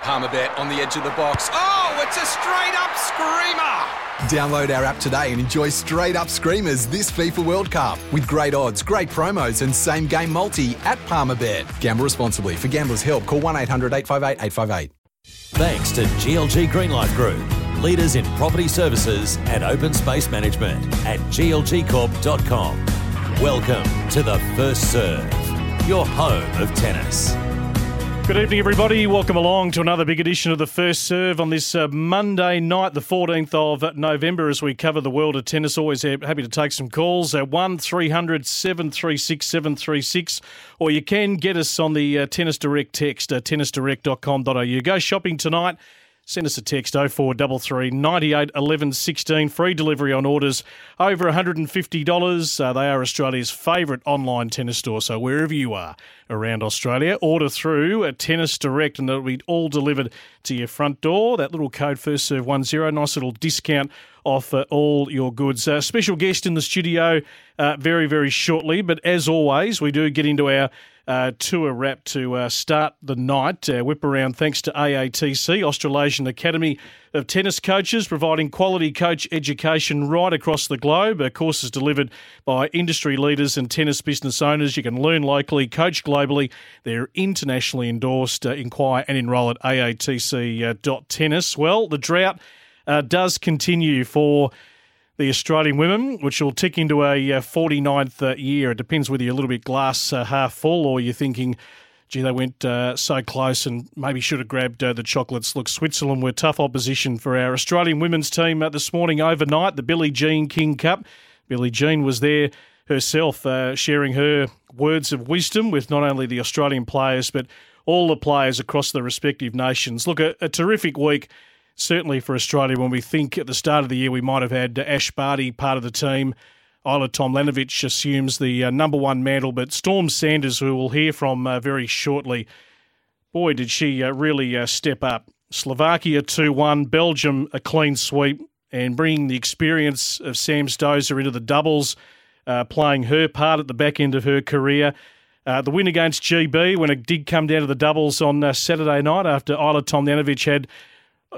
Palmerbet on the edge of the box. Oh, it's a straight up screamer! Download our app today and enjoy straight up screamers this FIFA World Cup with great odds, great promos, and same game multi at Palmerbet. Gamble responsibly. For gamblers' help, call 1 800 858 858. Thanks to GLG Greenlife Group, leaders in property services and open space management at glgcorp.com. Welcome to the First Serve, your home of tennis. Good evening, everybody. Welcome along to another big edition of the First Serve on this uh, Monday night, the 14th of November, as we cover the world of tennis. Always happy to take some calls at 1 300 736 736, or you can get us on the uh, Tennis Direct text, uh, tennisdirect.com.au. Go shopping tonight. Send us a text 0433 98 11 16. Free delivery on orders over $150. Uh, they are Australia's favourite online tennis store. So wherever you are around Australia, order through a Tennis Direct and it'll be all delivered to your front door. That little code first serve 10, nice little discount off uh, all your goods. Uh, special guest in the studio uh, very, very shortly. But as always, we do get into our uh, tour wrap to uh, start the night. Uh, whip around thanks to AATC, Australasian Academy of Tennis Coaches, providing quality coach education right across the globe. Uh, courses delivered by industry leaders and tennis business owners. You can learn locally, coach globally. They're internationally endorsed. Uh, inquire and enrol at aatc.tennis. Well, the drought uh, does continue for the Australian women, which will tick into a 49th uh, year. It depends whether you're a little bit glass uh, half full or you're thinking, gee, they went uh, so close and maybe should have grabbed uh, the chocolates. Look, Switzerland were tough opposition for our Australian women's team uh, this morning overnight, the Billie Jean King Cup. Billie Jean was there herself, uh, sharing her words of wisdom with not only the Australian players, but all the players across the respective nations. Look, a, a terrific week certainly for Australia when we think at the start of the year we might have had Ash Barty part of the team. Ajla Tomljanovic assumes the uh, number one mantle, but Storm Sanders, who we'll hear from uh, very shortly, boy, did she uh, really uh, step up. Slovakia 2 1, Belgium a clean sweep, and bringing the experience of Sam Stosur into the doubles, uh, playing her part at the back end of her career. Uh, the win against GB when it did come down to the doubles on Saturday night after Ajla Tomljanovic had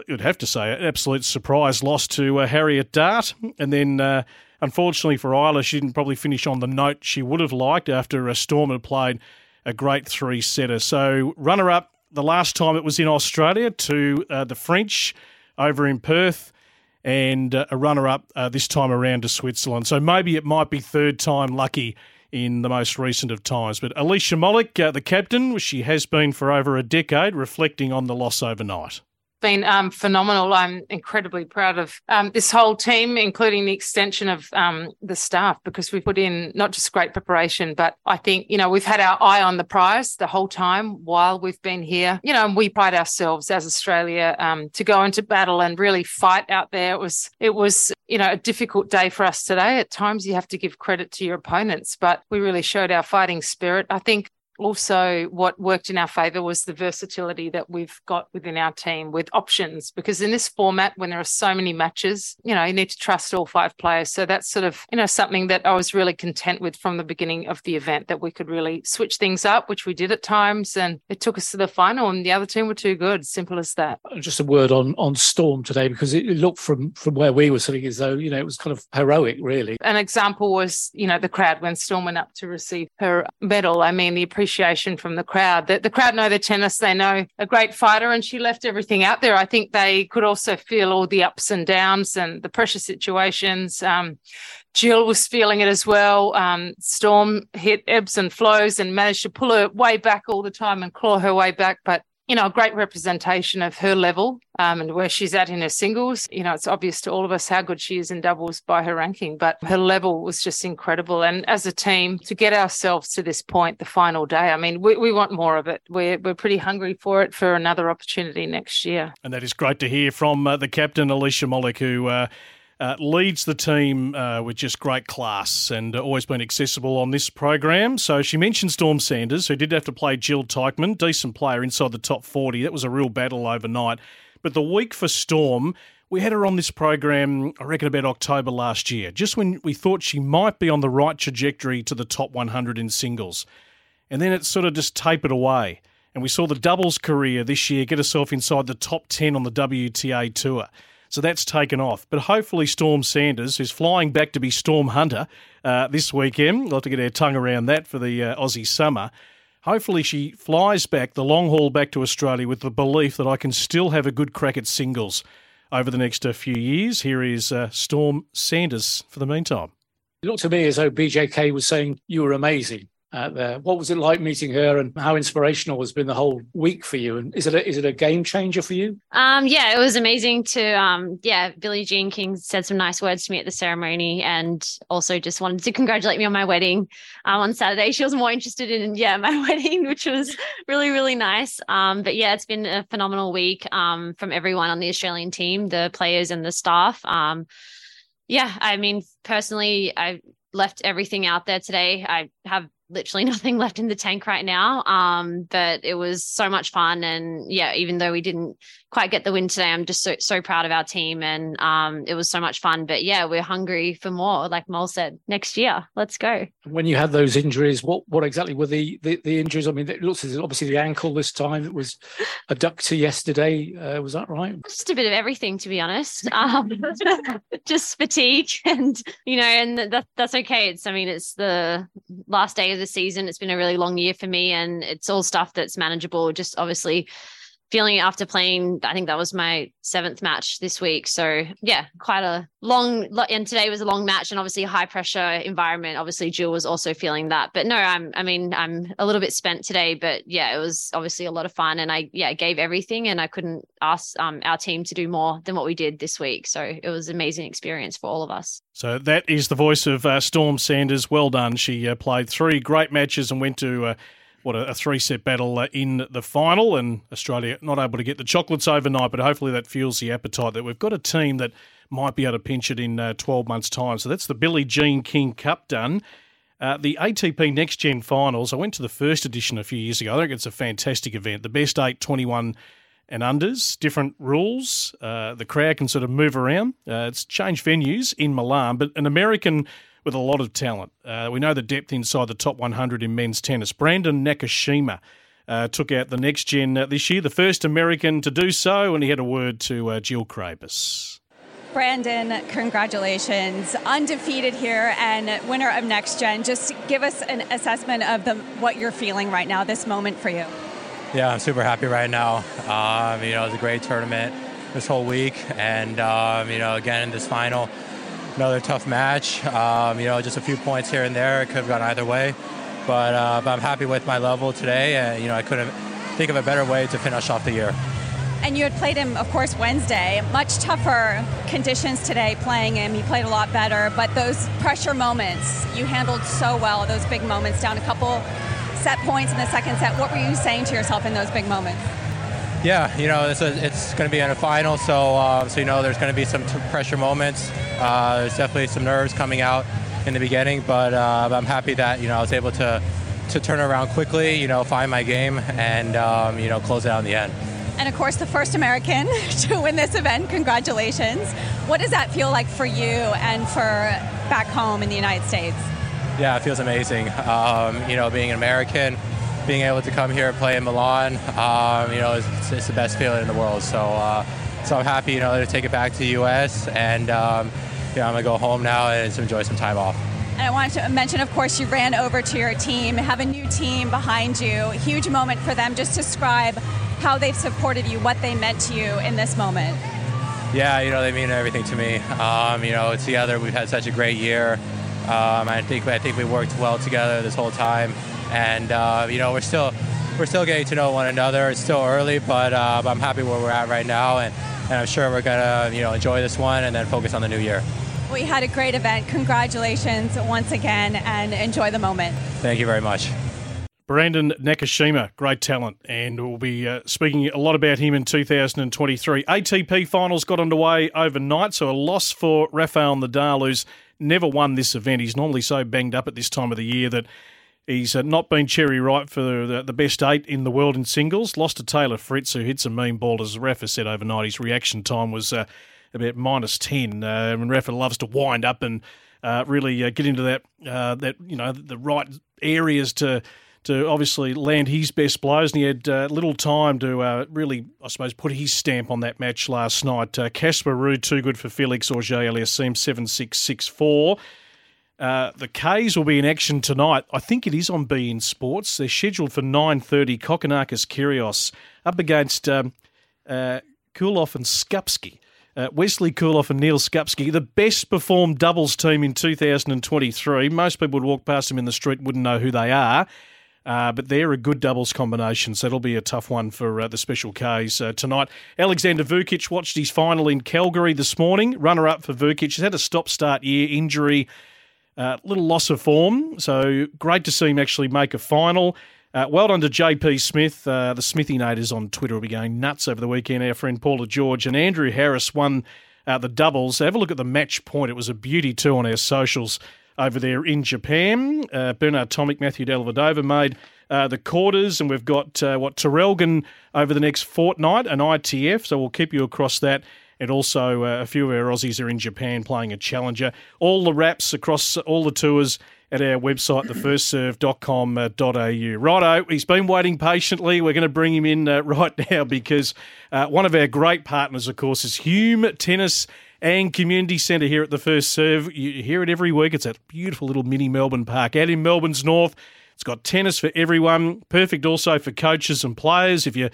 you'd have to say, an absolute surprise loss to uh, Harriet Dart. And then, uh, unfortunately for Ajla, she didn't probably finish on the note she would have liked after a Storm had played a great three setter. So, runner up the last time it was in Australia to uh, the French over in Perth. And uh, a runner up uh, this time around to Switzerland. So maybe it might be third time lucky in the most recent of times. But Alicia Molik, uh, the captain, she has been for over a decade, reflecting on the loss overnight been um, phenomenal. I'm incredibly proud of um, this whole team, including the extension of um, the staff, because we put in not just great preparation, but I think, you know, we've had our eye on the prize the whole time while we've been here. You know, and we pride ourselves as Australia um, to go into battle and really fight out there. It was, it was, you know, a difficult day for us today. At times you have to give credit to your opponents, but we really showed our fighting spirit. I think also what worked in our favor was the versatility that we've got within our team with options because in this format when there are so many matches you know you need to trust all five players. So that's sort of you know something that i was really content with from the beginning of the event that we could really switch things up which we did at times and it took us to the final and the other team were too good. Simple as that. Just a word on on storm today because it looked from from where we were sitting as though you know it was kind of heroic really. An example was you know the crowd when storm went up to receive her medal. I mean the appreciation appreciation from the crowd. The, the crowd know the tennis, they know a great fighter, and she left everything out there. I think they could also feel all the ups and downs and the pressure situations. Um, Jill was feeling it as well. Um, Storm hit ebbs and flows and managed to pull her way back all the time and claw her way back. But you know, a great representation of her level um, and where she's at in her singles. You know, it's obvious to all of us how good she is in doubles by her ranking, but her level was just incredible. And as a team, to get ourselves to this point, the final day, I mean, we, we want more of it. We're, we're pretty hungry for it for another opportunity next year. And that is great to hear from uh, the captain, Alicia Molik, who. Uh, uh, leads the team uh, with just great class and uh, always been accessible on this program. So she mentioned Storm Sanders, who did have to play Jill Teichmann, decent player inside the top 40. That was a real battle overnight. But the week for Storm, we had her on this program, I reckon, about October last year, just when we thought she might be on the right trajectory to the top 100 in singles. And then it sort of just tapered away. And we saw the doubles career this year get herself inside the top 10 on the WTA Tour. So that's taken off. But hopefully, Storm Sanders, who's flying back to be Storm Hunter uh, this weekend, we'll have to get our tongue around that for the uh, Aussie summer. Hopefully, she flies back the long haul back to Australia with the belief that I can still have a good crack at singles over the next uh, few years. Here is uh, Storm Sanders for the meantime. It looked to me as though BJK was saying you were amazing out there. What was it like meeting her, and how inspirational has been the whole week for you? And is it a, is it a game changer for you? Um, yeah, it was amazing to um, yeah. Billie Jean King said some nice words to me at the ceremony, and also just wanted to congratulate me on my wedding um, on Saturday. She was more interested in yeah my wedding, which was really really nice. Um, but yeah, it's been a phenomenal week um, from everyone on the Australian team, the players and the staff. Um, yeah, I mean personally, I left everything out there today. I have literally nothing left in the tank right now. Um, but it was so much fun. And yeah, even though we didn't quite get the win today, I'm just so, so proud of our team. And um, it was so much fun. But yeah, we're hungry for more. Like Mol said, next year, let's go. When you had those injuries, what what exactly were the the, the injuries? I mean, it looks as obviously the ankle this time. It was adductor yesterday. Uh, was that right? Just a bit of everything, to be honest. Um, just fatigue, and you know, and that that's okay. It's I mean, it's the last day of the season. It's been a really long year for me, and it's all stuff that's manageable. Just obviously feeling after playing i think that was my seventh match this week. So yeah quite a long and today was a long match and obviously high pressure environment. Obviously jill was also feeling that. But no i'm i mean i'm a little bit spent today but yeah it was obviously a lot of fun and i yeah gave everything and i couldn't ask um, our team to do more than what we did this week. So it was an amazing experience for all of us. So that is the voice of uh, storm sanders. Well done. She uh, played three great matches and went to uh, what a, three set battle uh, in the final, and Australia not able to get the chocolates overnight, but hopefully that fuels the appetite that we've got a team that might be able to pinch it in uh, 12 months' time. So that's the Billie Jean King Cup done. Uh, the ATP Next Gen Finals, I went to the first edition a few years ago. I think it's a fantastic event. The best eight, 21 and unders, different rules. Uh, the crowd can sort of move around. Uh, it's changed venues in Milan, but an American with a lot of talent. Uh, we know the depth inside the top 100 in men's tennis. Brandon Nakashima uh, took out the next gen uh, this year, the first American to do so, and he had a word to uh, Jill Craybas. Brandon, congratulations. Undefeated here and winner of Next Gen. Just give us an assessment of the, what you're feeling right now, this moment for you. Yeah, I'm super happy right now. Um, you know, it was a great tournament this whole week. And, um, you know, again, in this final, another tough match. Um, you know, just a few points here and there. It could have gone either way. But, uh, but I'm happy with my level today. And, you know, I couldn't think of a better way to finish off the year. And you had played him, of course, Wednesday. Much tougher conditions today playing him. He played a lot better. But those pressure moments, you handled so well, those big moments, down a couple set points in the second set. What were you saying to yourself in those big moments? Yeah, you know, it's, it's going to be in a final, so uh, so you know there's going to be some t- pressure moments. Uh, there's definitely some nerves coming out in the beginning, but uh, I'm happy that you know I was able to to turn around quickly, you know, find my game, and um, you know close it out in the end. And of course, the first American to win this event. Congratulations! What does that feel like for you and for back home in the United States? Yeah, it feels amazing. Um, you know, being an American being able to come here and play in Milan, um, you know, it's, it's, the best feeling in the world. So, uh, so I'm happy, you know, to take it back to the U.S. and um, you know, I'm gonna go home now and enjoy some time off. And I wanted to mention, of course, you ran over to your team, have a new team behind you. Huge moment for them. Just describe how they've supported you, what they meant to you in this moment. Yeah, you know, they mean everything to me. Um, you know, together we've had such a great year. Um, I think I think we worked well together this whole time and uh, you know we're still we're still getting to know one another. It's still early, but uh, I'm happy where we're at right now, and, and I'm sure we're gonna you know enjoy this one and then focus on the new year. We had a great event. Congratulations once again, and enjoy the moment. Thank you very much. Brandon Nakashima, great talent, and we'll be uh, speaking a lot about him in 2023. ATP finals got underway overnight, so a loss for Rafael Nadal, who's never won this event. He's normally so banged up at this time of the year that he's uh, not been cherry ripe for the, best eight in the world in singles. Lost to Taylor Fritz, who hits a mean ball, as Rafa said overnight. His reaction time was uh, about minus 10. Uh, and Rafa loves to wind up and uh, really uh, get into that, uh, that you know, the right areas to to obviously land his best blows, and he had uh, little time to uh, really, I suppose, put his stamp on that match last night. Uh, Casper Ruud, too good for Felix Auger-Aliassime, 7 6 6 4. Uh, the K's will be in action tonight. I think it is on beIN Sports. They're scheduled for 9.30. Kokkinakis Kyrgios up against um, uh, Koolhof and Skupski. Uh, Wesley Koolhof and Neal Skupski, the best performed doubles team in 2023. Most people would walk past them in the street, wouldn't know who they are. Uh, but they're a good doubles combination, so that'll be a tough one for uh, the special Ks uh, tonight. Alexander Vukic watched his final in Calgary this morning. Runner up for Vukic. He's had a stop start year, injury, uh, little loss of form. So great to see him actually make a final. Uh, well done to JP Smith. Uh, the Smithy Nators on Twitter will be going nuts over the weekend. Our friend Paula George and Andrew Harris won the doubles. Have a look at the match point. It was a beauty too on our socials over there in Japan. Uh, Bernard Tomic, Matthew Dellavedova made uh, the quarters, and we've got uh, what Traralgon over the next fortnight, an ITF. So we'll keep you across that. And also, uh, a few of our Aussies are in Japan playing a challenger. All the wraps across all the tours at our website, thefirstserve.com.au. Righto, he's been waiting patiently. We're going to bring him in uh, right now because uh, one of our great partners, of course, is Hume Tennis and Community Centre here at the First Serve. You hear it every week. It's a beautiful little mini Melbourne park out in Melbourne's north. It's got tennis for everyone, perfect also for coaches and players. If you're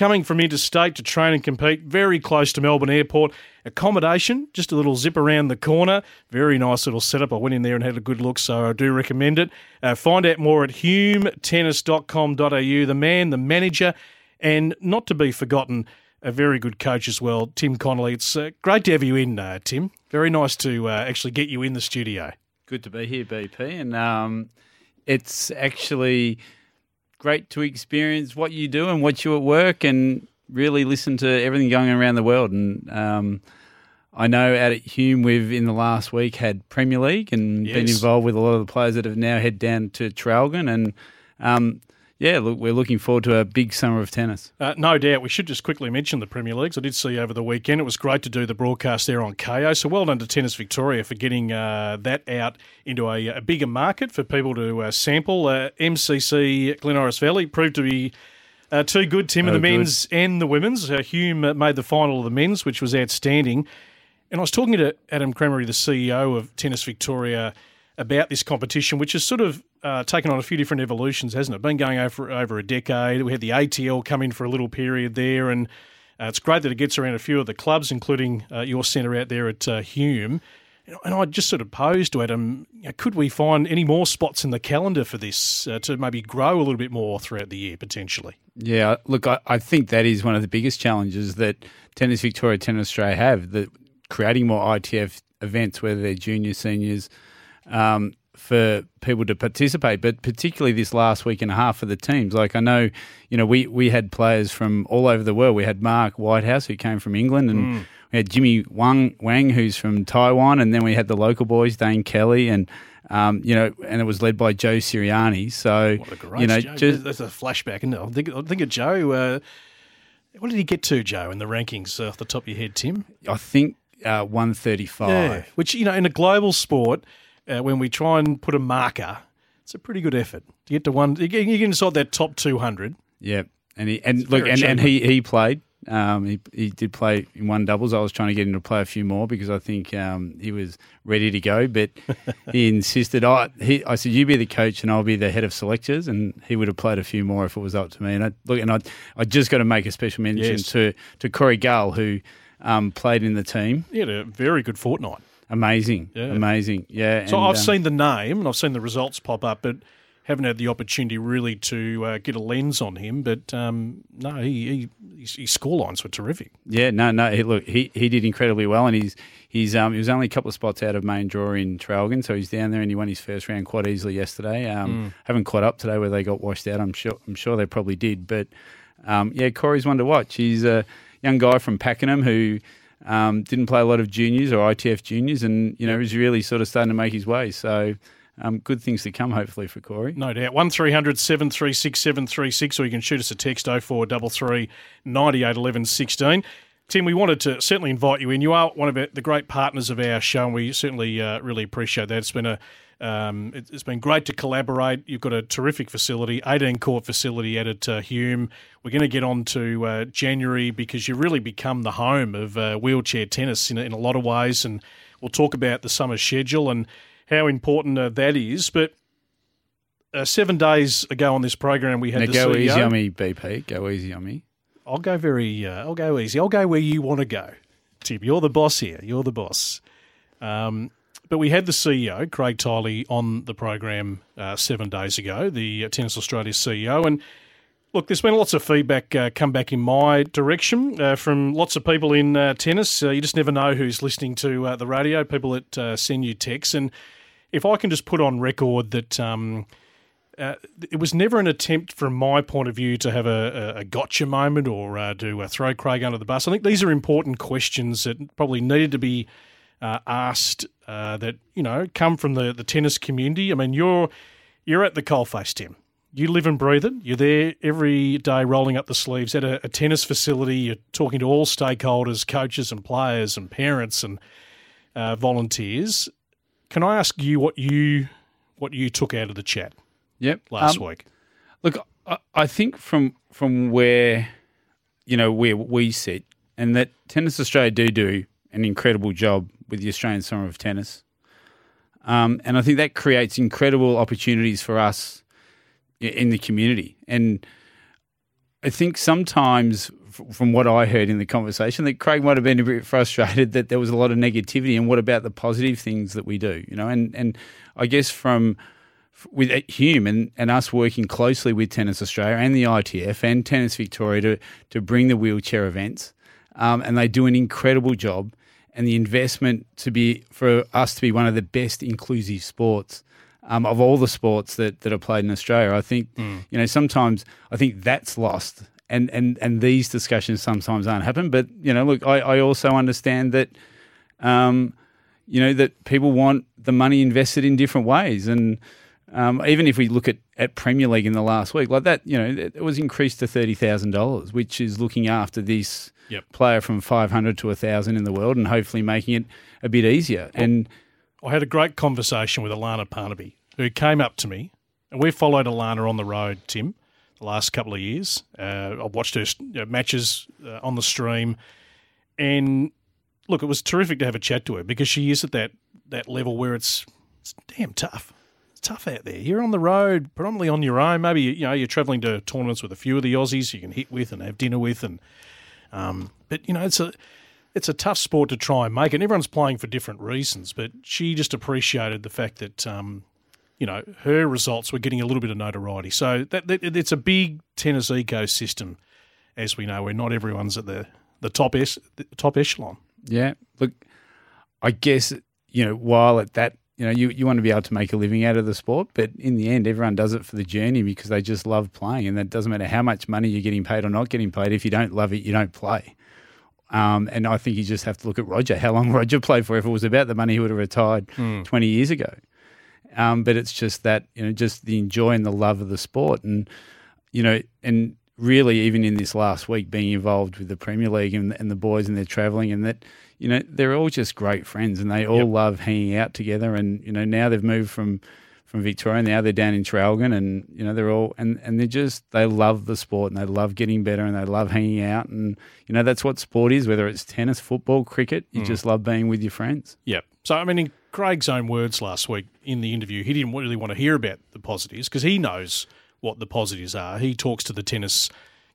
coming from interstate to train and compete, very close to Melbourne Airport. Accommodation, just a little zip around the corner. Very nice little setup. I went in there and had a good look, so I do recommend it. Uh, find out more at humetennis.com.au. The man, the manager, and not to be forgotten, a very good coach as well, Tim Connolly. It's uh, great to have you in, uh, Tim. Very nice to uh, actually get you in the studio. Good to be here, BP. And um, it's actually great to experience what you do and what you at work and really listen to everything going around the world. And um, I know out at Hume, we've in the last week had Premier League and yes. been involved with a lot of the players that have now head down to Traralgon. And um, yeah, look, we're looking forward to a big summer of tennis. Uh, no doubt. We should just quickly mention the Premier Leagues. I did see over the weekend. It was great to do the broadcast there on Kayo. So well done to Tennis Victoria for getting uh, that out into a, a, bigger market for people to uh, sample. Uh, MCC Glen Iris Valley proved to be uh, too good, Tim, in oh, the men's good. and the women's. Uh, Hume made the final of the men's, which was outstanding. And I was talking to Adam Cremery, the CEO of Tennis Victoria about this competition, which is sort of uh, taken on a few different evolutions, hasn't it? Been going over over a decade. We had the ATL come in for a little period there, and uh, it's great that it gets around a few of the clubs, including uh, your centre out there at uh, Hume. And I just sort of posed to Adam, you know, could we find any more spots in the calendar for this uh, to maybe grow a little bit more throughout the year potentially? Yeah, look, I, I think that is one of the biggest challenges that Tennis Victoria, Tennis Australia have, that creating more ITF events, whether they're junior, seniors, um, for people to participate, but particularly this last week and a half for the teams. Like I know, you know, we we had players from all over the world. We had Mark Whitehouse who came from England, and mm. we had Jimmy Wang Wang who's from Taiwan, and then we had the local boys, Dane Kelly, and. Um, you know, and it was led by Joe Sirianni. So, you know, Joe. just, that's a flashback, isn't? I think, I think of Joe. Uh, what did he get to, Joe, in the rankings uh, off the top of your head, Tim? I think uh, 135. Yeah, which, you know, in a global sport, uh, when we try and put a marker, it's a pretty good effort to get to one. You can inside that top two hundred. Yeah, and he and it's look and, and he he played. Um, he he did play in one doubles. I was trying to get him to play a few more because I think um, he was ready to go, but he insisted. I he I said you be the coach and I'll be the head of selectors, and he would have played a few more if it was up to me. And I look and I I just got to make a special mention yes. to to Corey Gull who um, played in the team. He had a very good fortnight. Amazing, yeah. amazing, yeah. So and, I've um, seen the name and I've seen the results pop up, but haven't had the opportunity really to uh, get a lens on him. But um, no, he, he his, his score lines were terrific. Yeah, no, no. He, look, he, he did incredibly well, and he's he's um he was only a couple of spots out of main draw in Traralgon, so he's down there, and he won his first round quite easily yesterday. Um, Mm. haven't caught up today where they got washed out. I'm sure I'm sure they probably did, but um, yeah, Corey's one to watch. He's a young guy from Pakenham who. Um, didn't play a lot of juniors or ITF juniors, and you know he's really sort of starting to make his way. So, um, good things to come, hopefully, for Corey. No doubt. 1300 736 736, or you can shoot us a text 0433 98 11 16. Tim, we wanted to certainly invite you in. You are one of the great partners of our show, and we certainly uh, really appreciate that. It's been a um, it- it's been great to collaborate. You've got a terrific facility, 18 court facility at uh, Hume. We're going to get on to uh, January because you really become the home of uh, wheelchair tennis in, a- in a lot of ways, and we'll talk about the summer schedule and how important uh, that is. But uh, seven days ago on this program, we had Now the go CEO. easy on me, BP. Go easy on me. I'll go very. Uh, I'll go easy. I'll go where you want to go, Tim. You're the boss here. You're the boss. Um, but we had the CEO, Craig Tiley, on the program uh, seven days ago, the uh, Tennis Australia CEO, and look, there's been lots of feedback uh, come back in my direction uh, from lots of people in uh, tennis. Uh, you just never know who's listening to the radio. People that send you texts, and if I can just put on record that. Um, uh, it was never an attempt, from my point of view, to have a, a, gotcha moment or uh, to uh, throw Craig under the bus. I think these are important questions that probably needed to be uh, asked uh, that you know come from the, the tennis community. I mean, you're you're at the coalface, Tim. You live and breathe it. You're there every day, rolling up the sleeves at a, a tennis facility. You're talking to all stakeholders, coaches and players and parents and uh, volunteers. Can I ask you what you what you took out of the chat? Yep. last Um, week. Look, I, I think from from where you know where we sit, and that Tennis Australia do do an incredible job with the Australian Summer of Tennis, um, and I think that creates incredible opportunities for us in the community. And I think sometimes, f- from what I heard in the conversation, that Craig might have been a bit frustrated that there was a lot of negativity. And what about the positive things that we do? You know, and and I guess from with Hume and, and us working closely with Tennis Australia and the ITF and Tennis Victoria to, to bring the wheelchair events. Um, and they do an incredible job. And the investment to be for us to be one of the best inclusive sports um, of all the sports that, that are played in Australia. I think, you know, sometimes I think that's lost. And, and, and these discussions sometimes aren't happen. But, you know, look, I, I also understand that um, you know, that people want the money invested in different ways. And um, even if we look at, at Premier League in the last week, like that, you know, it, it was increased to $30,000, which is looking after this Yep. player from 500 to 1,000 in the world and hopefully making it a bit easier. And I had a great conversation with Alana Parnaby, who came up to me, and we've followed Alana on the road, Tim, the last couple of years. Uh, I've watched her you know, matches uh, on the stream, and look, it was terrific to have a chat to her because she is at that that level where it's, it's damn tough. Tough out there. You're on the road, predominantly on your own. Maybe you know you're travelling to tournaments with a few of the Aussies you can hit with and have dinner with, and um, but you know it's a it's a tough sport to try and make, and everyone's playing for different reasons. But she just appreciated the fact that um, you know her results were getting a little bit of notoriety. So that, that it's a big tennis ecosystem, as we know, where not everyone's at the the top es- the top echelon. Yeah. Look, I guess, you know, while at that, you know, you, you want to be able to make a living out of the sport, but in the end, everyone does it for the journey because they just love playing. And that doesn't matter how much money you're getting paid or not getting paid. If you don't love it, you don't play. Um, and I think you just have to look at Roger, how long Roger played for. If it was about the money, he would have retired Hmm. 20 years ago. Um, but it's just that, you know, just the enjoy and the love of the sport. And, you know, and really, even in this last week, being involved with the Premier League and, and the boys and they're travelling and that, you know, they're all just great friends and they all Yep. love hanging out together. And, you know, now they've moved from, from Victoria, now they're down in Traralgon and, you know, they're all, and, and they're just, they love the sport and they love getting better and they love hanging out. And, you know, that's what sport is, whether it's tennis, football, cricket, you Mm. just love being with your friends. Yep. So, I mean, in Craig's own words last week in the interview, he didn't really want to hear about the positives because he knows what the positives are. He talks to the tennis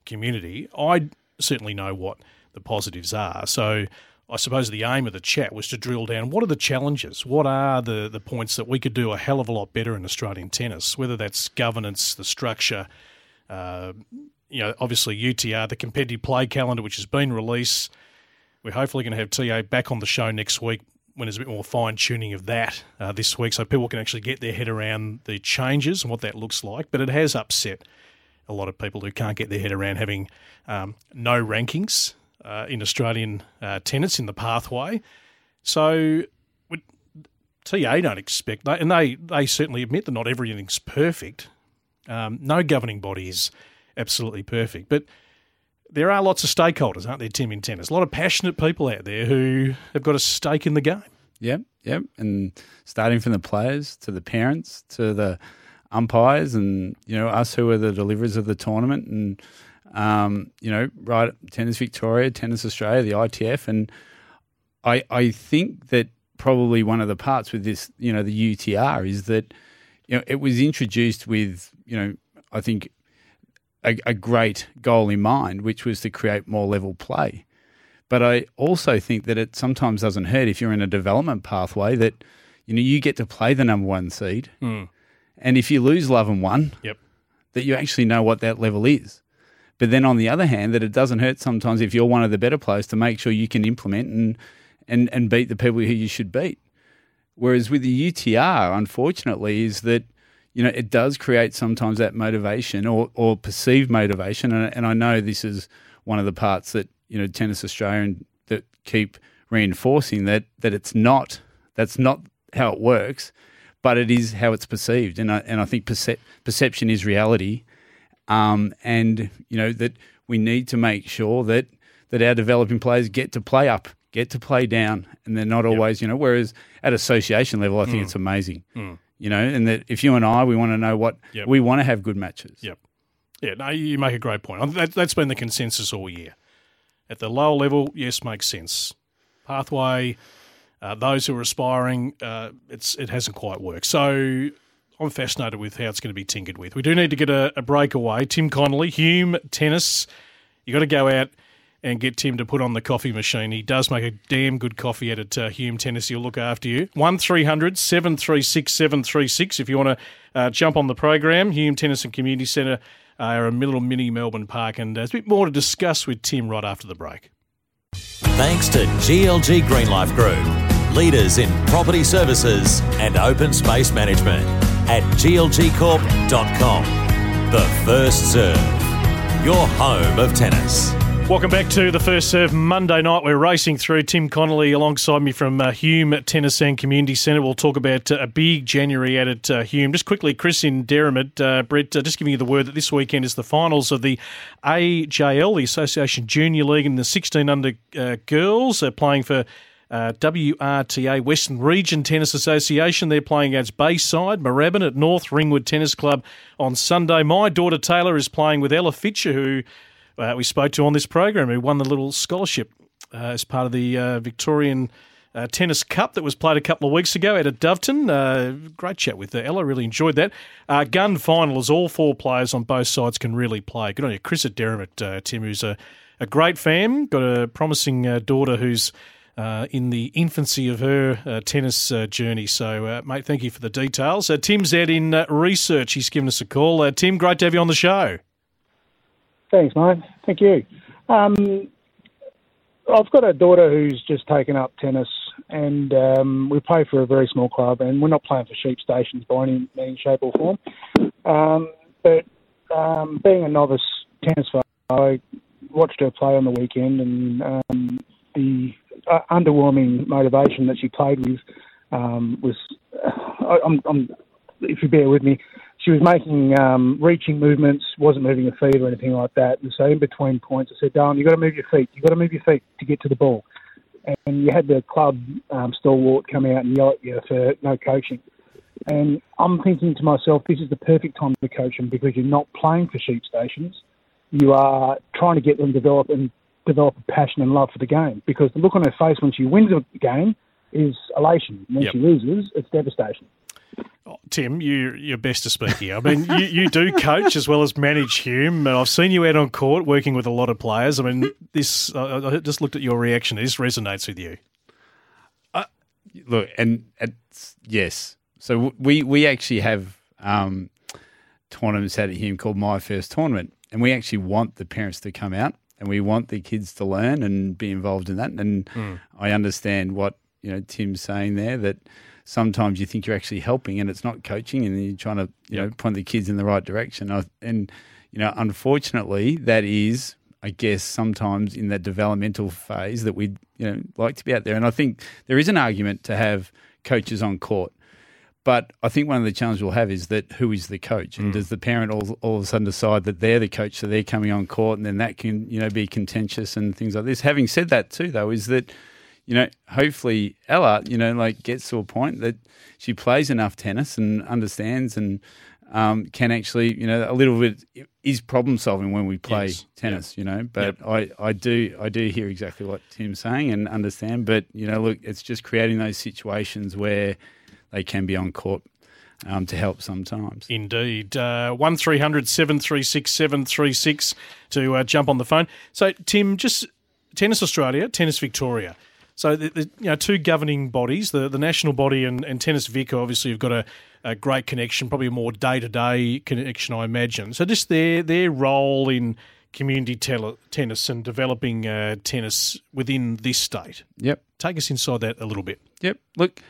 community. I certainly know what the positives are. So, I suppose the aim of the chat was to drill down what are the challenges? What are the, the points that we could do a hell of a lot better in Australian tennis, whether that's governance, the structure, uh, you know, obviously UTR, the competitive play calendar, which has been released. We're hopefully going to have TA back on the show next week when there's a bit more fine tuning of that uh, this week so people can actually get their head around the changes and what that looks like. But it has upset a lot of people who can't get their head around having um, no rankings uh, in Australian uh, tennis in the pathway. So we, TA don't expect, and they, they certainly admit that not everything's perfect. Um, no governing body is absolutely perfect, but there are lots of stakeholders, aren't there, Tim, in tennis? A lot of passionate people out there who have got a stake in the game. Yep, yep. And starting from the players to the parents to the umpires and, you know, us who are the deliverers of the tournament and, um, you know, right, Tennis Victoria, Tennis Australia, the ITF. And I, I think that probably one of the parts with this, you know, the UTR is that, you know, it was introduced with, you know, I think a, a great goal in mind, which was to create more level play. But I also think that it sometimes doesn't hurt if you're in a development pathway that you know you get to play the number one seed, mm. and if you lose love and one, yep. that you actually know what that level is. But then on the other hand, that it doesn't hurt sometimes if you're one of the better players to make sure you can implement and and and beat the people who you should beat. Whereas with the UTR, unfortunately, is that you know, it does create sometimes that motivation or, or perceived motivation. And, and I know this is one of the parts that, you know, Tennis Australia and that keep reinforcing that, that it's not, that's not how it works, but it is how it's perceived. And I, and I think percep- perception is reality. Um, and, you know, that we need to make sure that, that our developing players get to play up, get to play down, and they're not always, you know, whereas at association level, I think mm. it's amazing. Mm you know, and that if you and I, we want to know what yep. we want to have good matches. Yep. Yeah, no, you make a great point. That, that's been the consensus all year. At the lower level, yes, makes sense. Pathway, uh, those who are aspiring, uh, it's it hasn't quite worked. So I'm fascinated with how it's going to be tinkered with. We do need to get a, a breakaway. Tim Connolly, Hume Tennis. You got to go out and get Tim to put on the coffee machine. He does make a damn good coffee at, at uh, Hume Tennis. He'll look after you. 1300 736 736 if you want to uh, jump on the program. Hume Tennis and Community Centre uh, are a little mini Melbourne Park, and there's a bit more to discuss with Tim right after the break. Thanks to GLG Greenlife Group, leaders in property services and open space management at glgcorp.com. The First Serve, your home of tennis. Welcome back to the first serve Monday night. We're racing through Tim Connolly alongside me from uh, Hume Tennis and Community Centre. We'll talk about uh, a big January at at uh, Hume. Just quickly, Chris in Derrimut, uh, Brett, uh, just giving you the word that this weekend is the finals of the AJL, the Association Junior League, and the 16 under uh, girls are playing for. WRTA Western Region Tennis Association. They're playing against Bayside, Moorabbin at North Ringwood Tennis Club on Sunday. My daughter Taylor is playing with Ella Fitcher, who uh, we spoke to on this program who won the little scholarship uh, as part of the uh, Victorian uh, Tennis Cup that was played a couple of weeks ago out at Doveton. Uh, great chat with her. Ella, really enjoyed that. gun final is all four players on both sides can really play. Good on you. Chris at Derrimut, Tim, who's a, a great fan, got a promising daughter who's uh, in the infancy of her uh, tennis uh, journey. So, mate, thank you for the details. Tim's out in research. He's given us a call. Tim, great to have you on the show. Thanks, mate. Thank you. Um, I've got a daughter who's just taken up tennis, and um, we play for a very small club, and we're not playing for sheep stations by any, any shape or form. Um, but um, being a novice tennis player, I watched her play on the weekend, and um, the uh, underwhelming motivation that she played with um, was, I, I'm, I'm, if you bear with me, she was making um, reaching movements, wasn't moving her feet or anything like that. And so in between points, I said, Darren, you've got to move your feet. You've got to move your feet to get to the ball. And you had the club um, stalwart come out and yell at you for no coaching. And I'm thinking to myself, this is the perfect time to coach them because you're not playing for sheep stations. You are trying to get them to develop and develop a passion and love for the game. Because the look on her face when she wins a game is elation. When yep. she loses, it's devastation. Tim, you, you're best to speak here. I mean, you, you do coach as well as manage Hume. And I've seen you out on court working with a lot of players. I mean, this. I, I just looked at your reaction. This resonates with you. Uh, look, and yes. So we we actually have um, tournaments at Hume called My First Tournament, and we actually want the parents to come out and we want the kids to learn and be involved in that. And mm. I understand what you know Tim's saying there that sometimes you think you're actually helping and it's not coaching, and you're trying to you know point the kids in the right direction. And you know, unfortunately, that is. I guess sometimes in that developmental phase that we you know like to be out there, and I think there is an argument to have coaches on court but I think one of the challenges we'll have is that who is the coach, and mm. does the parent all, all of a sudden decide that they're the coach, so they're coming on court, and then that can you know be contentious and things like this. Having said that, too, though, is that you know hopefully Ella, you know, like gets to a point that she plays enough tennis and understands and um, can actually, you know, a little bit is problem solving when we play yes. tennis, yep. you know. But yep. I, I do I do hear exactly what Tim's saying and understand. But you know, look, it's just creating those situations where they can be on court um, to help sometimes. Indeed. Uh, 1300 736 736 to uh, jump on the phone. So, Tim, just Tennis Australia, Tennis Victoria. So, the, the, you know, two governing bodies, the, the national body and, and Tennis Vic, obviously, you've got a, a great connection, probably a more day to day connection, I imagine. So, just their their role in community tele- tennis and developing uh, tennis within this state. Yep. Take us inside that a little bit. Yep. Look,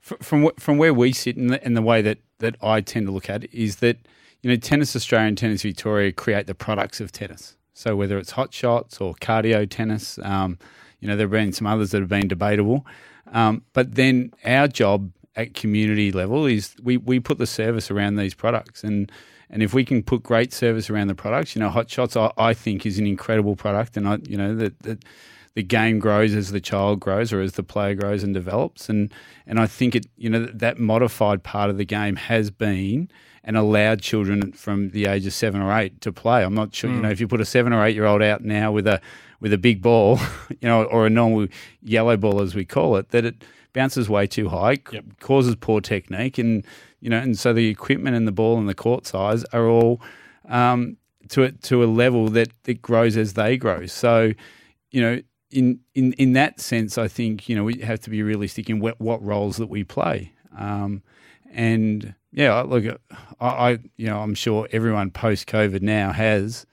from from where we sit and the, and the way that, that I tend to look at it is that you know Tennis Australia and Tennis Victoria create the products of tennis. So whether it's hot shots or cardio tennis, um, you know there have been some others that have been debatable, um, but then our job at community level is we, we put the service around these products. And and if we can put great service around the products, you know, hot shots I, I think is an incredible product, and I you know that that the game grows as the child grows or as the player grows and develops. And and I think it you know that modified part of the game has been and allowed children from the age of seven or eight to play. I'm not sure mm. you know if you put a seven or eight year old out now with a with a big ball, you know, or a normal yellow ball as we call it, that it bounces way too high, yep. causes poor technique, and you know, and so the equipment and the ball and the court size are all um, to a, to a level that it grows as they grow. So, you know, in in in that sense, I think you know we have to be realistic in what, what roles that we play. Um, and yeah, look, I, I, you know I'm sure everyone post COVID now has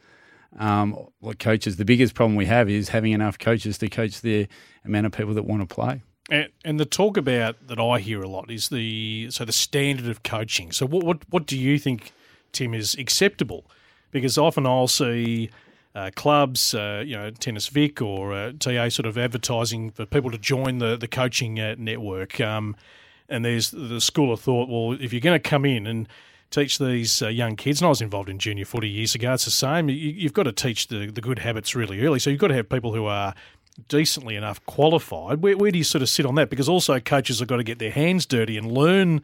um, coaches. The biggest problem we have is having enough coaches to coach the amount of people that want to play. And, and the talk about that I hear a lot is the so the standard of coaching. So what what what do you think, Tim, is acceptable? Because often I'll see uh, clubs, uh, you know, Tennis Vic or uh, TA sort of advertising for people to join the, the coaching uh, network. Um, and there's the school of thought, well, if you're going to come in and teach these uh, young kids, and I was involved in junior footy years ago, it's the same. You, have got to teach the, the good habits really early. So you've got to have people who are decently enough qualified. Where, where do you sort of sit on that? Because also coaches have got to get their hands dirty and learn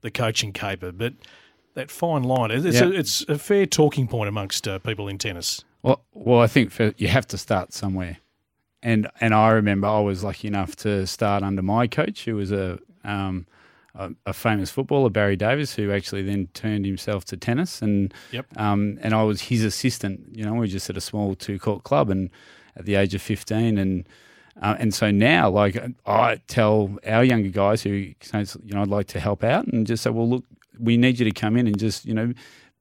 the coaching caper. But that fine line, it's, yeah. a, it's a fair talking point amongst uh, people in tennis. Well, well, I think for, you have to start somewhere, and and I remember I was lucky enough to start under my coach, who was a um, a, a, famous footballer, Barry Davis, who actually then turned himself to tennis, and yep. um, and I was his assistant. You know, we were just at a small two court club, and at the age of fifteen, and uh, and so now, like I tell our younger guys who you know I'd like to help out, and just say, well, look, we need you to come in and just you know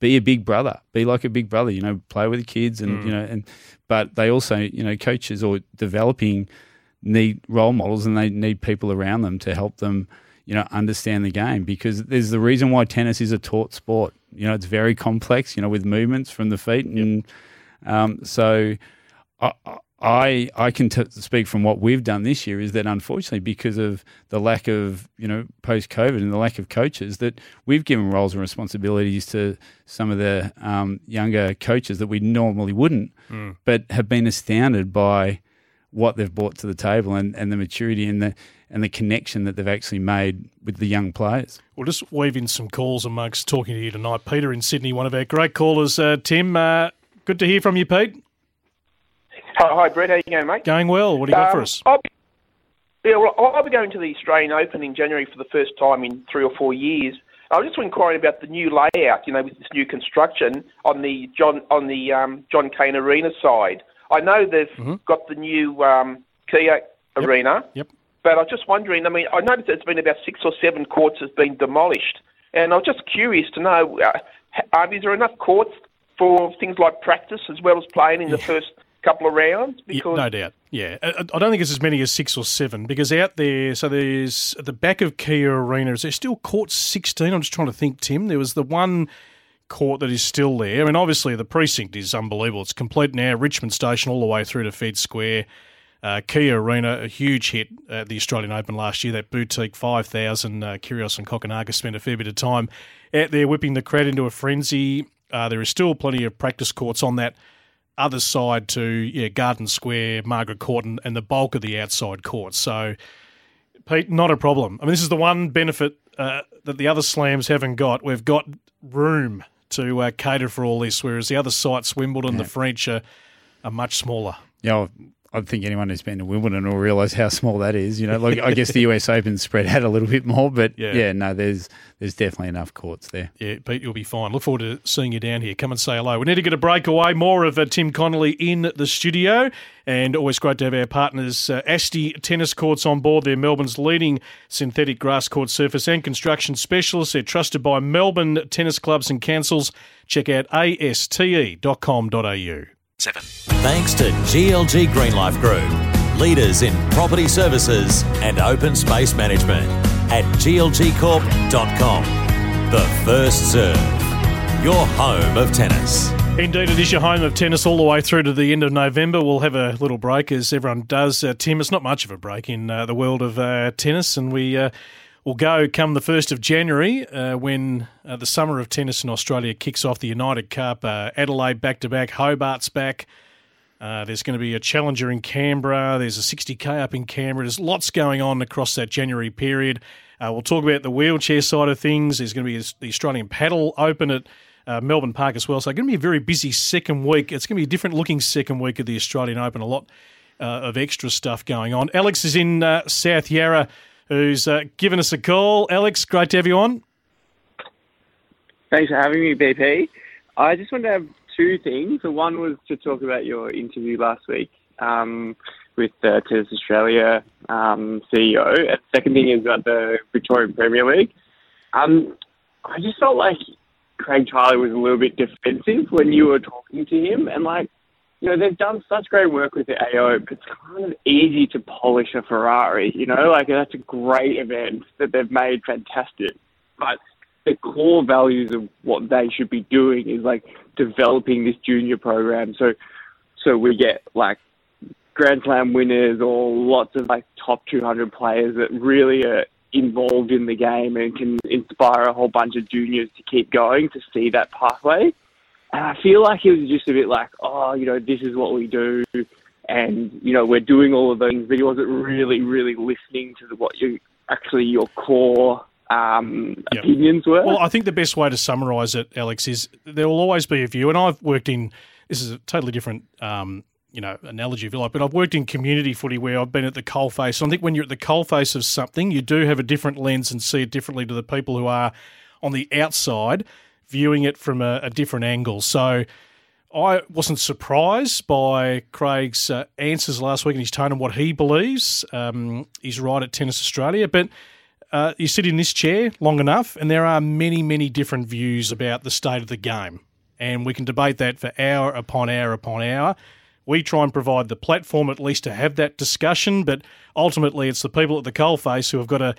be a big brother, be like a big brother, you know, play with the kids and, mm. you know, and, but they also, you know, coaches or developing need role models and they need people around them to help them, you know, understand the game because there's the reason why tennis is a taught sport. You know, it's very complex, you know, with movements from the feet. And yep. um, so I, I I can t- speak from what we've done this year is that unfortunately because of the lack of you know post COVID and the lack of coaches that we've given roles and responsibilities to some of the um, younger coaches that we normally wouldn't, mm. but have been astounded by what they've brought to the table and, and the maturity and the and the connection that they've actually made with the young players. We'll just weave in some calls amongst talking to you tonight. Peter in Sydney, one of our great callers. Uh, Tim, uh, good to hear from you, Pete. Hi, Brett. How you going, mate? Going well. What do you got um, for us? I'll be, yeah, well, I'll be going to the Australian Open in January for the first time in three or four years. I was just inquiring about the new layout. You know, with this new construction on the John on the um, John Cain Arena side. I know they've Mm-hmm. got the new um, Kia Arena. Yep. But I was just wondering. I mean, I noticed there's been about six or seven courts has been demolished, and I was just curious to know: uh, uh, is there enough courts for things like practice as well as playing in the first couple of rounds? Yeah, no doubt. Yeah, I, don't think it's as many as six or seven because out there, so there's at the back of Kia Arena. Is there still court sixteen? I'm just trying to think, Tim. There was the one court that is still there. I mean, obviously the precinct is unbelievable. It's complete now. Richmond Station all the way through to Fed Square. Uh, Kia Arena, a huge hit at the Australian Open last year. That boutique 5,000, uh, Kyrgios and Kokkinakis spent a fair bit of time out there whipping the crowd into a frenzy. Uh, there is still plenty of practice courts on that other side to yeah, Garden Square, Margaret Court, and, and the bulk of the outside courts. So, Pete, not a problem. I mean, this is the one benefit uh, that the other slams haven't got. We've got room to uh, cater for all this, whereas the other sites, Wimbledon, the French, are, are much smaller. Yeah, I think anyone who's been to Wimbledon will realise how small that is. You know, like I guess the US Open spread out a little bit more, but Yeah. yeah, no, there's there's definitely enough courts there. Yeah, Pete, you'll be fine. Look forward to seeing you down here. Come and say hello. We need to get a breakaway. More of uh, Tim Connolly in the studio, and always great to have our partners, uh, Asti Tennis Courts, on board. They're Melbourne's leading synthetic grass court surface and construction specialists. They're trusted by Melbourne tennis clubs and councils. Check out aste.com.au. Seven. Thanks to GLG Greenlife Group, leaders in property services and open space management at glgcorp.com. The First Serve, your home of tennis. Indeed, it is your home of tennis all the way through to the end of November. We'll have a little break, as everyone does. Uh, Tim, it's not much of a break in uh, the world of uh, tennis, and we uh, will go come the 1st of January uh, when uh, the summer of tennis in Australia kicks off the United Cup. Uh, Adelaide back to back, Hobart's back. Uh, there's going to be a challenger in Canberra. There's a 60k up in Canberra. There's lots going on across that January period. Uh, we'll talk about the wheelchair side of things. There's going to be the Australian Padel Open at uh, Melbourne Park as well. So, it's going to be a very busy second week. It's going to be a different looking second week of the Australian Open. A lot uh, of extra stuff going on. Alex is in uh, South Yarra, who's uh, given us a call. Alex, great to have you on. Thanks for having me, BP. I just wanted to have two things. One was to talk about your interview last week um, with uh, Tennis Australia um, CEO. And the second thing is about the Victorian Premier League. Um, I just felt like Craig Tiley was a little bit defensive when you were talking to him, and like, you know, they've done such great work with the AO, but it's kind of easy to polish a Ferrari. You know, like that's a great event that they've made fantastic, but the core values of what they should be doing is like developing this junior program. So, so we get like Grand Slam winners or lots of like top 200 players that really are involved in the game and can inspire a whole bunch of juniors to keep going to see that pathway. And I feel like it was just a bit like, oh, you know, this is what we do. And, you know, we're doing all of those things, but he wasn't really, really listening to the, what you actually your core um, opinions were. Well, I think the best way to summarise it, Alex, is there will always be a view, and I've worked in. This is a totally different, um, you know, analogy if you like, but I've worked in community footy where I've been at the coalface. So I think when you're at the coalface of something, you do have a different lens and see it differently to the people who are on the outside viewing it from a, a different angle. So. I wasn't surprised by Craig's uh, answers last week and his tone and what he believes. Um, he's right at Tennis Australia, but uh, you sit in this chair long enough, and there are many, many different views about the state of the game. And we can debate that for hour upon hour upon hour. We try and provide the platform at least to have that discussion, but ultimately it's the people at the coalface who have got to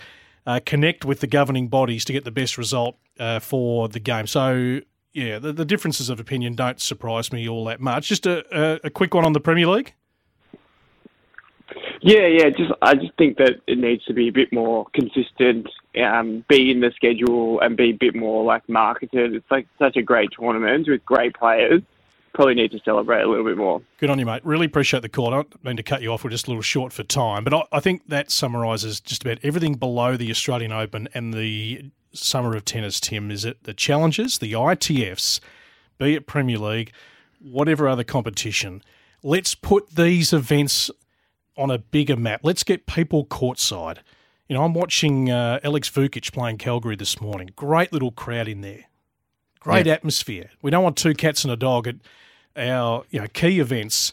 uh, connect with the governing bodies to get the best result uh, for the game. So, yeah, the, the differences of opinion don't surprise me all that much. Just a, a, a quick one on the Premier League. Yeah, yeah. Just I just think that it needs to be a bit more consistent, um, be in the schedule, and be a bit more like marketed. It's like such a great tournament with great players. Probably need to celebrate a little bit more. Good on you, mate. Really appreciate the call. I don't mean to cut you off. We're just a little short for time, but I, I think that summarises just about everything below the Australian Open and the summer of tennis. Tim, is it the challenges, the ITFs, be it Premier League, whatever other competition? Let's put these events on a bigger map. Let's get people courtside. You know, I'm watching uh, Alex Vukic playing Calgary this morning. Great little crowd in there. Great Yeah. atmosphere. We don't want two cats and a dog at our you know key events.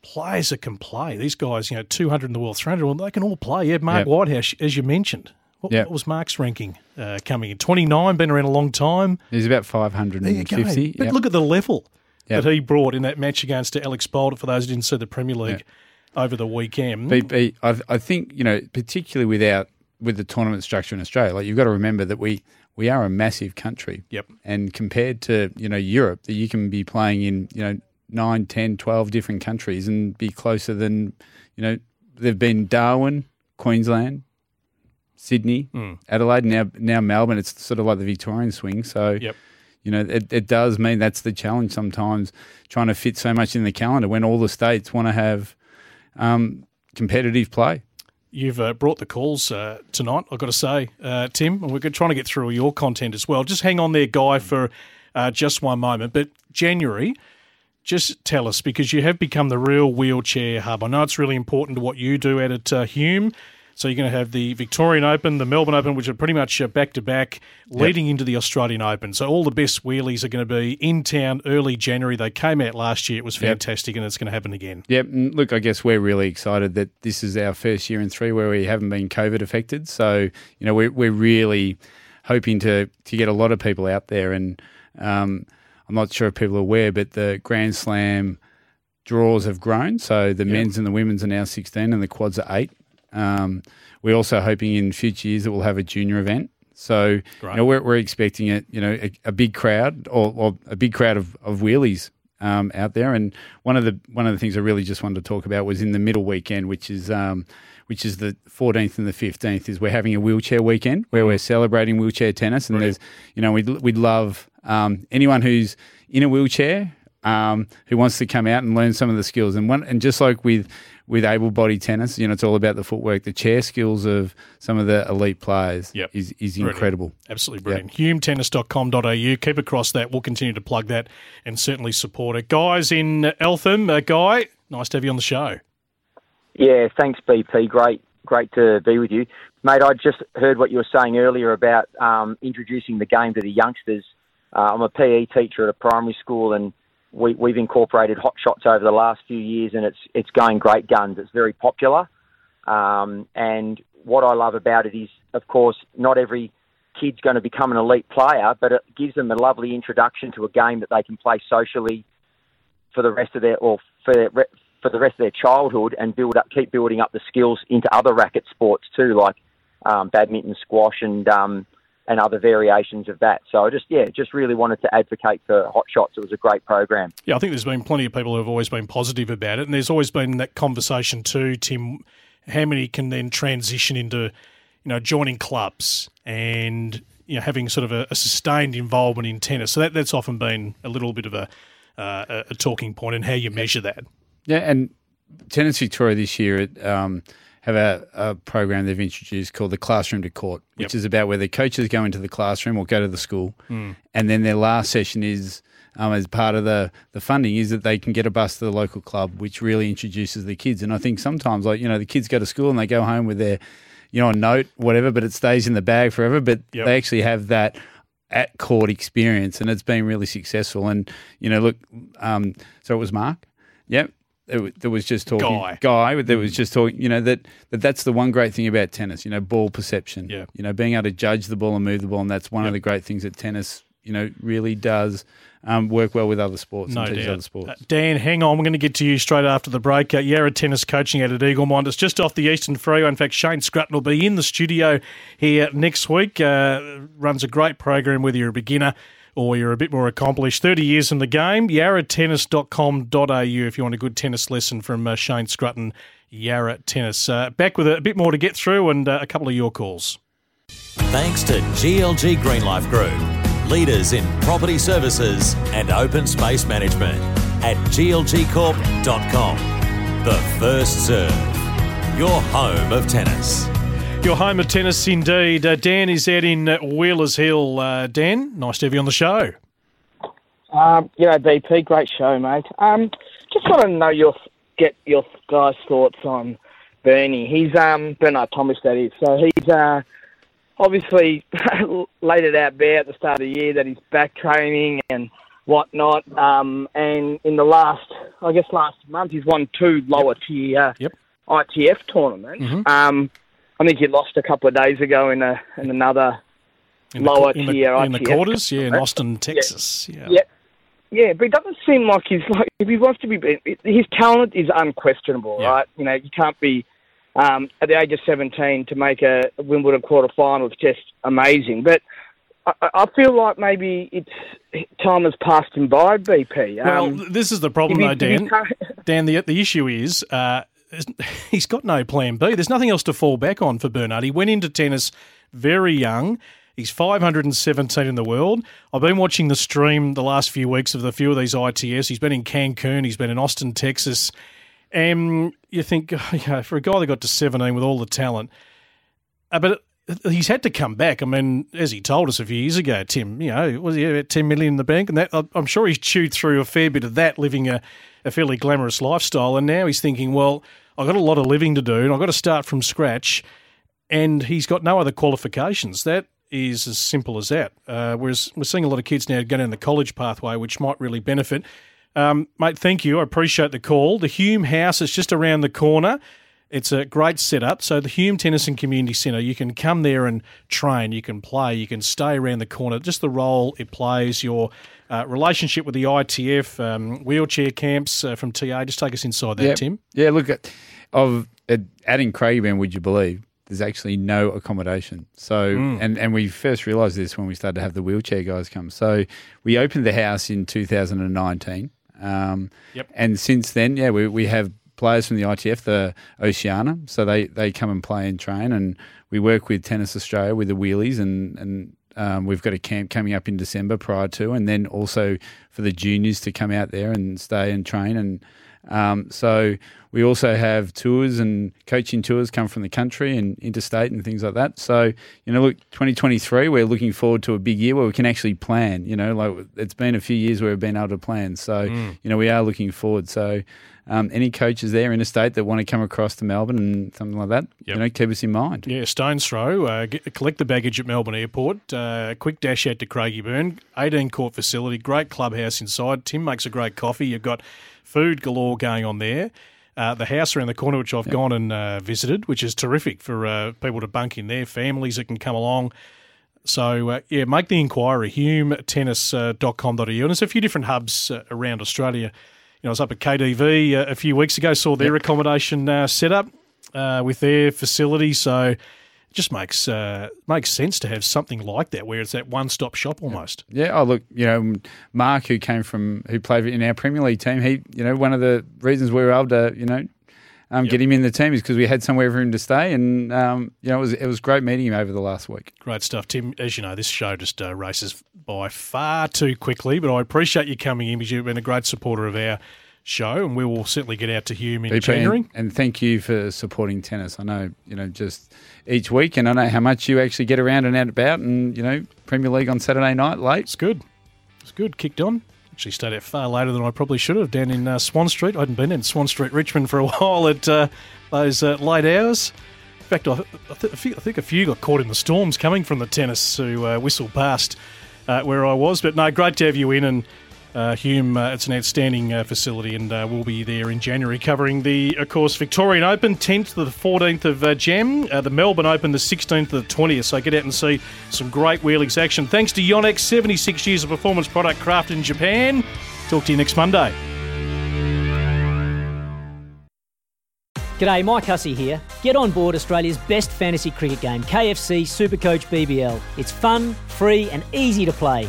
Players that can play. These guys, you know, 200 in the world, 300, well, they can all play. Yeah, Mark Yep. Whitehouse, as you mentioned. What, Yep. what was Mark's ranking uh, coming in? 29, been around a long time. He's about There you 550. But look at the level that he brought in that match against Alex Boulder, for those who didn't see the Premier League over the weekend. I think you know, particularly without with the tournament structure in Australia, like you've got to remember that we we are a massive country. Yep. And compared to you know Europe, that you can be playing in you know 9, 10, 12 different countries and be closer than you know they've been Darwin, Queensland, Sydney, Mm. Adelaide, now now Melbourne. It's sort of like the Victorian swing. So Yep. you know, it, it does mean that's the challenge sometimes trying to fit so much in the calendar when all the states want to have um, competitive play. You've uh, brought the calls uh, tonight, I've got to say, uh, Tim, and we're trying to get through your content as well. Just hang on there, Guy, for uh, just one moment. But January, just tell us, because you have become the real wheelchair hub. I know it's really important to what you do out at uh, Hume. So you're going to have the Victorian Open, the Melbourne Open, which are pretty much back to back, leading into the Australian Open. So all the best wheelies are going to be in town early January. They came out last year; it was Yep. fantastic, and it's going to happen again. Yep. And look, I guess we're really excited that this is our first year in three where we haven't been COVID affected. So, you know, we're, we're really hoping to, to get a lot of people out there. And um, I'm not sure if people are aware, but the Grand Slam draws have grown. So the men's and the women's are now 16 and the quads are eight. Um, we're also hoping in future years that we'll have a junior event. So, you know, we're, we're expecting it, you know, a, a big crowd or, or a big crowd of, of wheelies um, out there. And one of the one of the things I really just wanted to talk about was in the middle weekend, which is um, which is the 14th and the 15th, is we're having a wheelchair weekend where we're celebrating wheelchair tennis. And there's, you know, we'd we'd love um, anyone who's in a wheelchair um, who wants to come out and learn some of the skills. And one and just like with with able-bodied tennis, you know, it's all about the footwork. The chair skills of some of the elite players Yep. is is Brilliant. incredible. Absolutely brilliant. HumeTennis.com.au. Keep across that. We'll continue to plug that and certainly support it. Guys in Eltham, uh, Guy, nice to have you on the show. Yeah, thanks, BP. Great, great to be with you, mate. I just heard what you were saying earlier about um, introducing the game to the youngsters. Uh, I'm a PE teacher at a primary school, and we, we've incorporated hot shots over the last few years, and it's it's going great guns. It's very popular, um, and what I love about it is, of course, not every kid's going to become an elite player, but it gives them a lovely introduction to a game that they can play socially for the rest of their or for their, for the rest of their childhood and build up, keep building up the skills into other racket sports too, like um, badminton, squash, and um, and other variations of that. So I just yeah, just really wanted to advocate for Hot Shots. It was a great program. Yeah, I think there's been plenty of people who have always been positive about it, and there's always been that conversation too, Tim. How many can then transition into, you know, joining clubs and you know having sort of a, a sustained involvement in tennis? So that that's often been a little bit of a uh, a- a talking point and how you measure that. Yeah, and Tennis Victoria this year um, have a, a program they've introduced called the Classroom to Court, which Yep. is about where the coaches go into the classroom or go to the school, Mm. and then their last session is. Um, as part of the, the funding is that they can get a bus to the local club, which really introduces the kids. And I think sometimes, like you know, the kids go to school and they go home with their, you know, a note, whatever, but it stays in the bag forever. But Yep. they actually have that at court experience, and it's been really successful. And you know, look, um, so it was Mark. Yep. That was just talking Guy. guy that was just talking you know that, that that's the one great thing about tennis you know ball perception Yeah. you know being able to judge the ball and move the ball and that's one of the great things that tennis you know really does um, work well with other sports No doubt. other sports Uh, Dan, hang on. We're going to get to you straight after the break. Uh, Yarra Tennis coaching out at Eagle Mine. It's just off the Eastern Freeway. In fact, Shane Scrutton will be in the studio here next week. Uh, runs a great program whether you're a beginner or you're a bit more accomplished. 30 years in the game. yarratennis.com.au if you want a good tennis lesson from uh, Shane Scrutton, Yarra Tennis. Uh, back with a, bit more to get through and uh, a couple of your calls. Thanks to GLG Greenlife Group, leaders in property services and open space management at glgcorp.com. The First Serve, your home of tennis. Your home of tennis, indeed. Uh, Dan is out in uh, Wheelers Hill. Uh, Dan, nice to have you on the show. Um, you know, BP, great show, mate. Um, just want to know your get your guys' thoughts on Bernie. He's um Bernard Tomic, that is. So he's uh, obviously laid it out bare at the start of the year that he's back training and whatnot. Um, and in the last, I guess last month, he's won two lower tier ITF tournaments. Mhm. Um, I think he lost a couple of days ago in a in another In the, lower in the, tier in the quarters, yeah, in. Austin, Texas. Yeah. Yeah. Yeah, but it doesn't seem like he's like if he wants to be. His talent is unquestionable, right? You know, you can't be um, at the age of seventeen to make a Wimbledon quarter final. It's just amazing. But I, I feel like maybe it's time has passed him by. BP. Well, Um, th- this is the problem, though, he- if he Dan. Dan, the the issue is uh, he's got no plan B. There's nothing else to fall back on for Bernard. He went into tennis very young. He's 517 in the world. I've been watching the stream the last few weeks of the few of these ITS. He's been in Cancun. He's been in Austin, Texas. And you think, you for a guy that got to 17 with all the talent, uh, but he's had to come back. I mean, as he told us a few years ago, Tim, you know, was he about 10 million in the bank? And that I'm sure he's chewed through a fair bit of that, living a, a fairly glamorous lifestyle. And now he's thinking, well, I've got a lot of living to do and I've got to start from scratch. And he's got no other qualifications. That is as simple as that. Uh, whereas we're seeing a lot of kids now going down the college pathway, which might really benefit. Um, mate, thank you. I appreciate the call. The Hume House is just around the corner. It's a great setup. So the Hume Tennis and Community Centre, you can come there and train, you can play, you can stay around the corner. Just the role it plays, your uh, relationship with the ITF, um, wheelchair camps uh, from TA. Just take us inside that, yeah, Tim. Yeah, look, at, of adding Craigieburn, would you believe? There's actually no accommodation. So, Mm. and, and we first realised this when we started to have the wheelchair guys come. So, we opened the house in 2019. Um, Yep. And since then, yeah, we, we have players from the ITF, the Oceania. So, they, they come and play and train. And we work with Tennis Australia with the wheelies and, and um, we've got a camp coming up in December prior to, and then also for the juniors to come out there and stay and train. And um, so we also have tours and coaching tours come from the country and interstate and things like that. So, you know, look, 2023, we're looking forward to a big year where we can actually plan. You know, like it's been a few years where we've been able to plan. So, Mm. you know, we are looking forward. So, um, any coaches there interstate that want to come across to Melbourne and something like that, you know, keep us in mind. Yeah, stone's throw. Uh, get, collect the baggage at Melbourne Airport. Uh, quick dash out to Craigieburn. 18 court facility. Great clubhouse inside. Tim makes a great coffee. You've got food galore going on there. Uh, the house around the corner, which I've gone and uh, visited, which is terrific for uh, people to bunk in there, families that can come along. So, uh, yeah, make the inquiry, humetennis.com.au. And there's a few different hubs uh, around Australia. You know, I was up at KDV uh, a few weeks ago, saw their accommodation uh, set up uh, with their facility. So it just makes uh, makes sense to have something like that where it's that one stop shop almost. Yeah. Oh, look, you know, Mark, who came from, who played in our Premier League team, he, you know, one of the reasons we were able to, you know, um, get him in the team is because we had somewhere for him to stay, and um, you know, it was it was great meeting him over the last week. Great stuff, Tim. As you know, this show just uh, races by far too quickly, but I appreciate you coming in because you've been a great supporter of our show, and we will certainly get out to Hume in BP, January. And, and thank you for supporting tennis. I know, you know, just each week, and I know how much you actually get around and out about, and you know, Premier League on Saturday night late. It's good. It's good. Kicked on. Actually, stayed out far later than I probably should have down in uh, Swan Street. I hadn't been in Swan Street, Richmond for a while at uh, those uh, late hours. In fact, I, th- I think- a few got caught in the storms coming from the tennis who uh, whistled past uh, where I was. But no, great to have you in. And uh, Hume, uh, it's an outstanding uh, facility, and uh, we'll be there in January covering the, of course, Victorian Open, 10th to the 14th of uh, uh, the Melbourne Open, the 16th to the 20th. So get out and see some great wheelies action. Thanks to Yonex, 76 years of performance product crafted in Japan. Talk to you next Monday. G'day, Mike Hussey here. Get on board Australia's best fantasy cricket game, KFC Supercoach BBL. It's fun, free, and easy to play.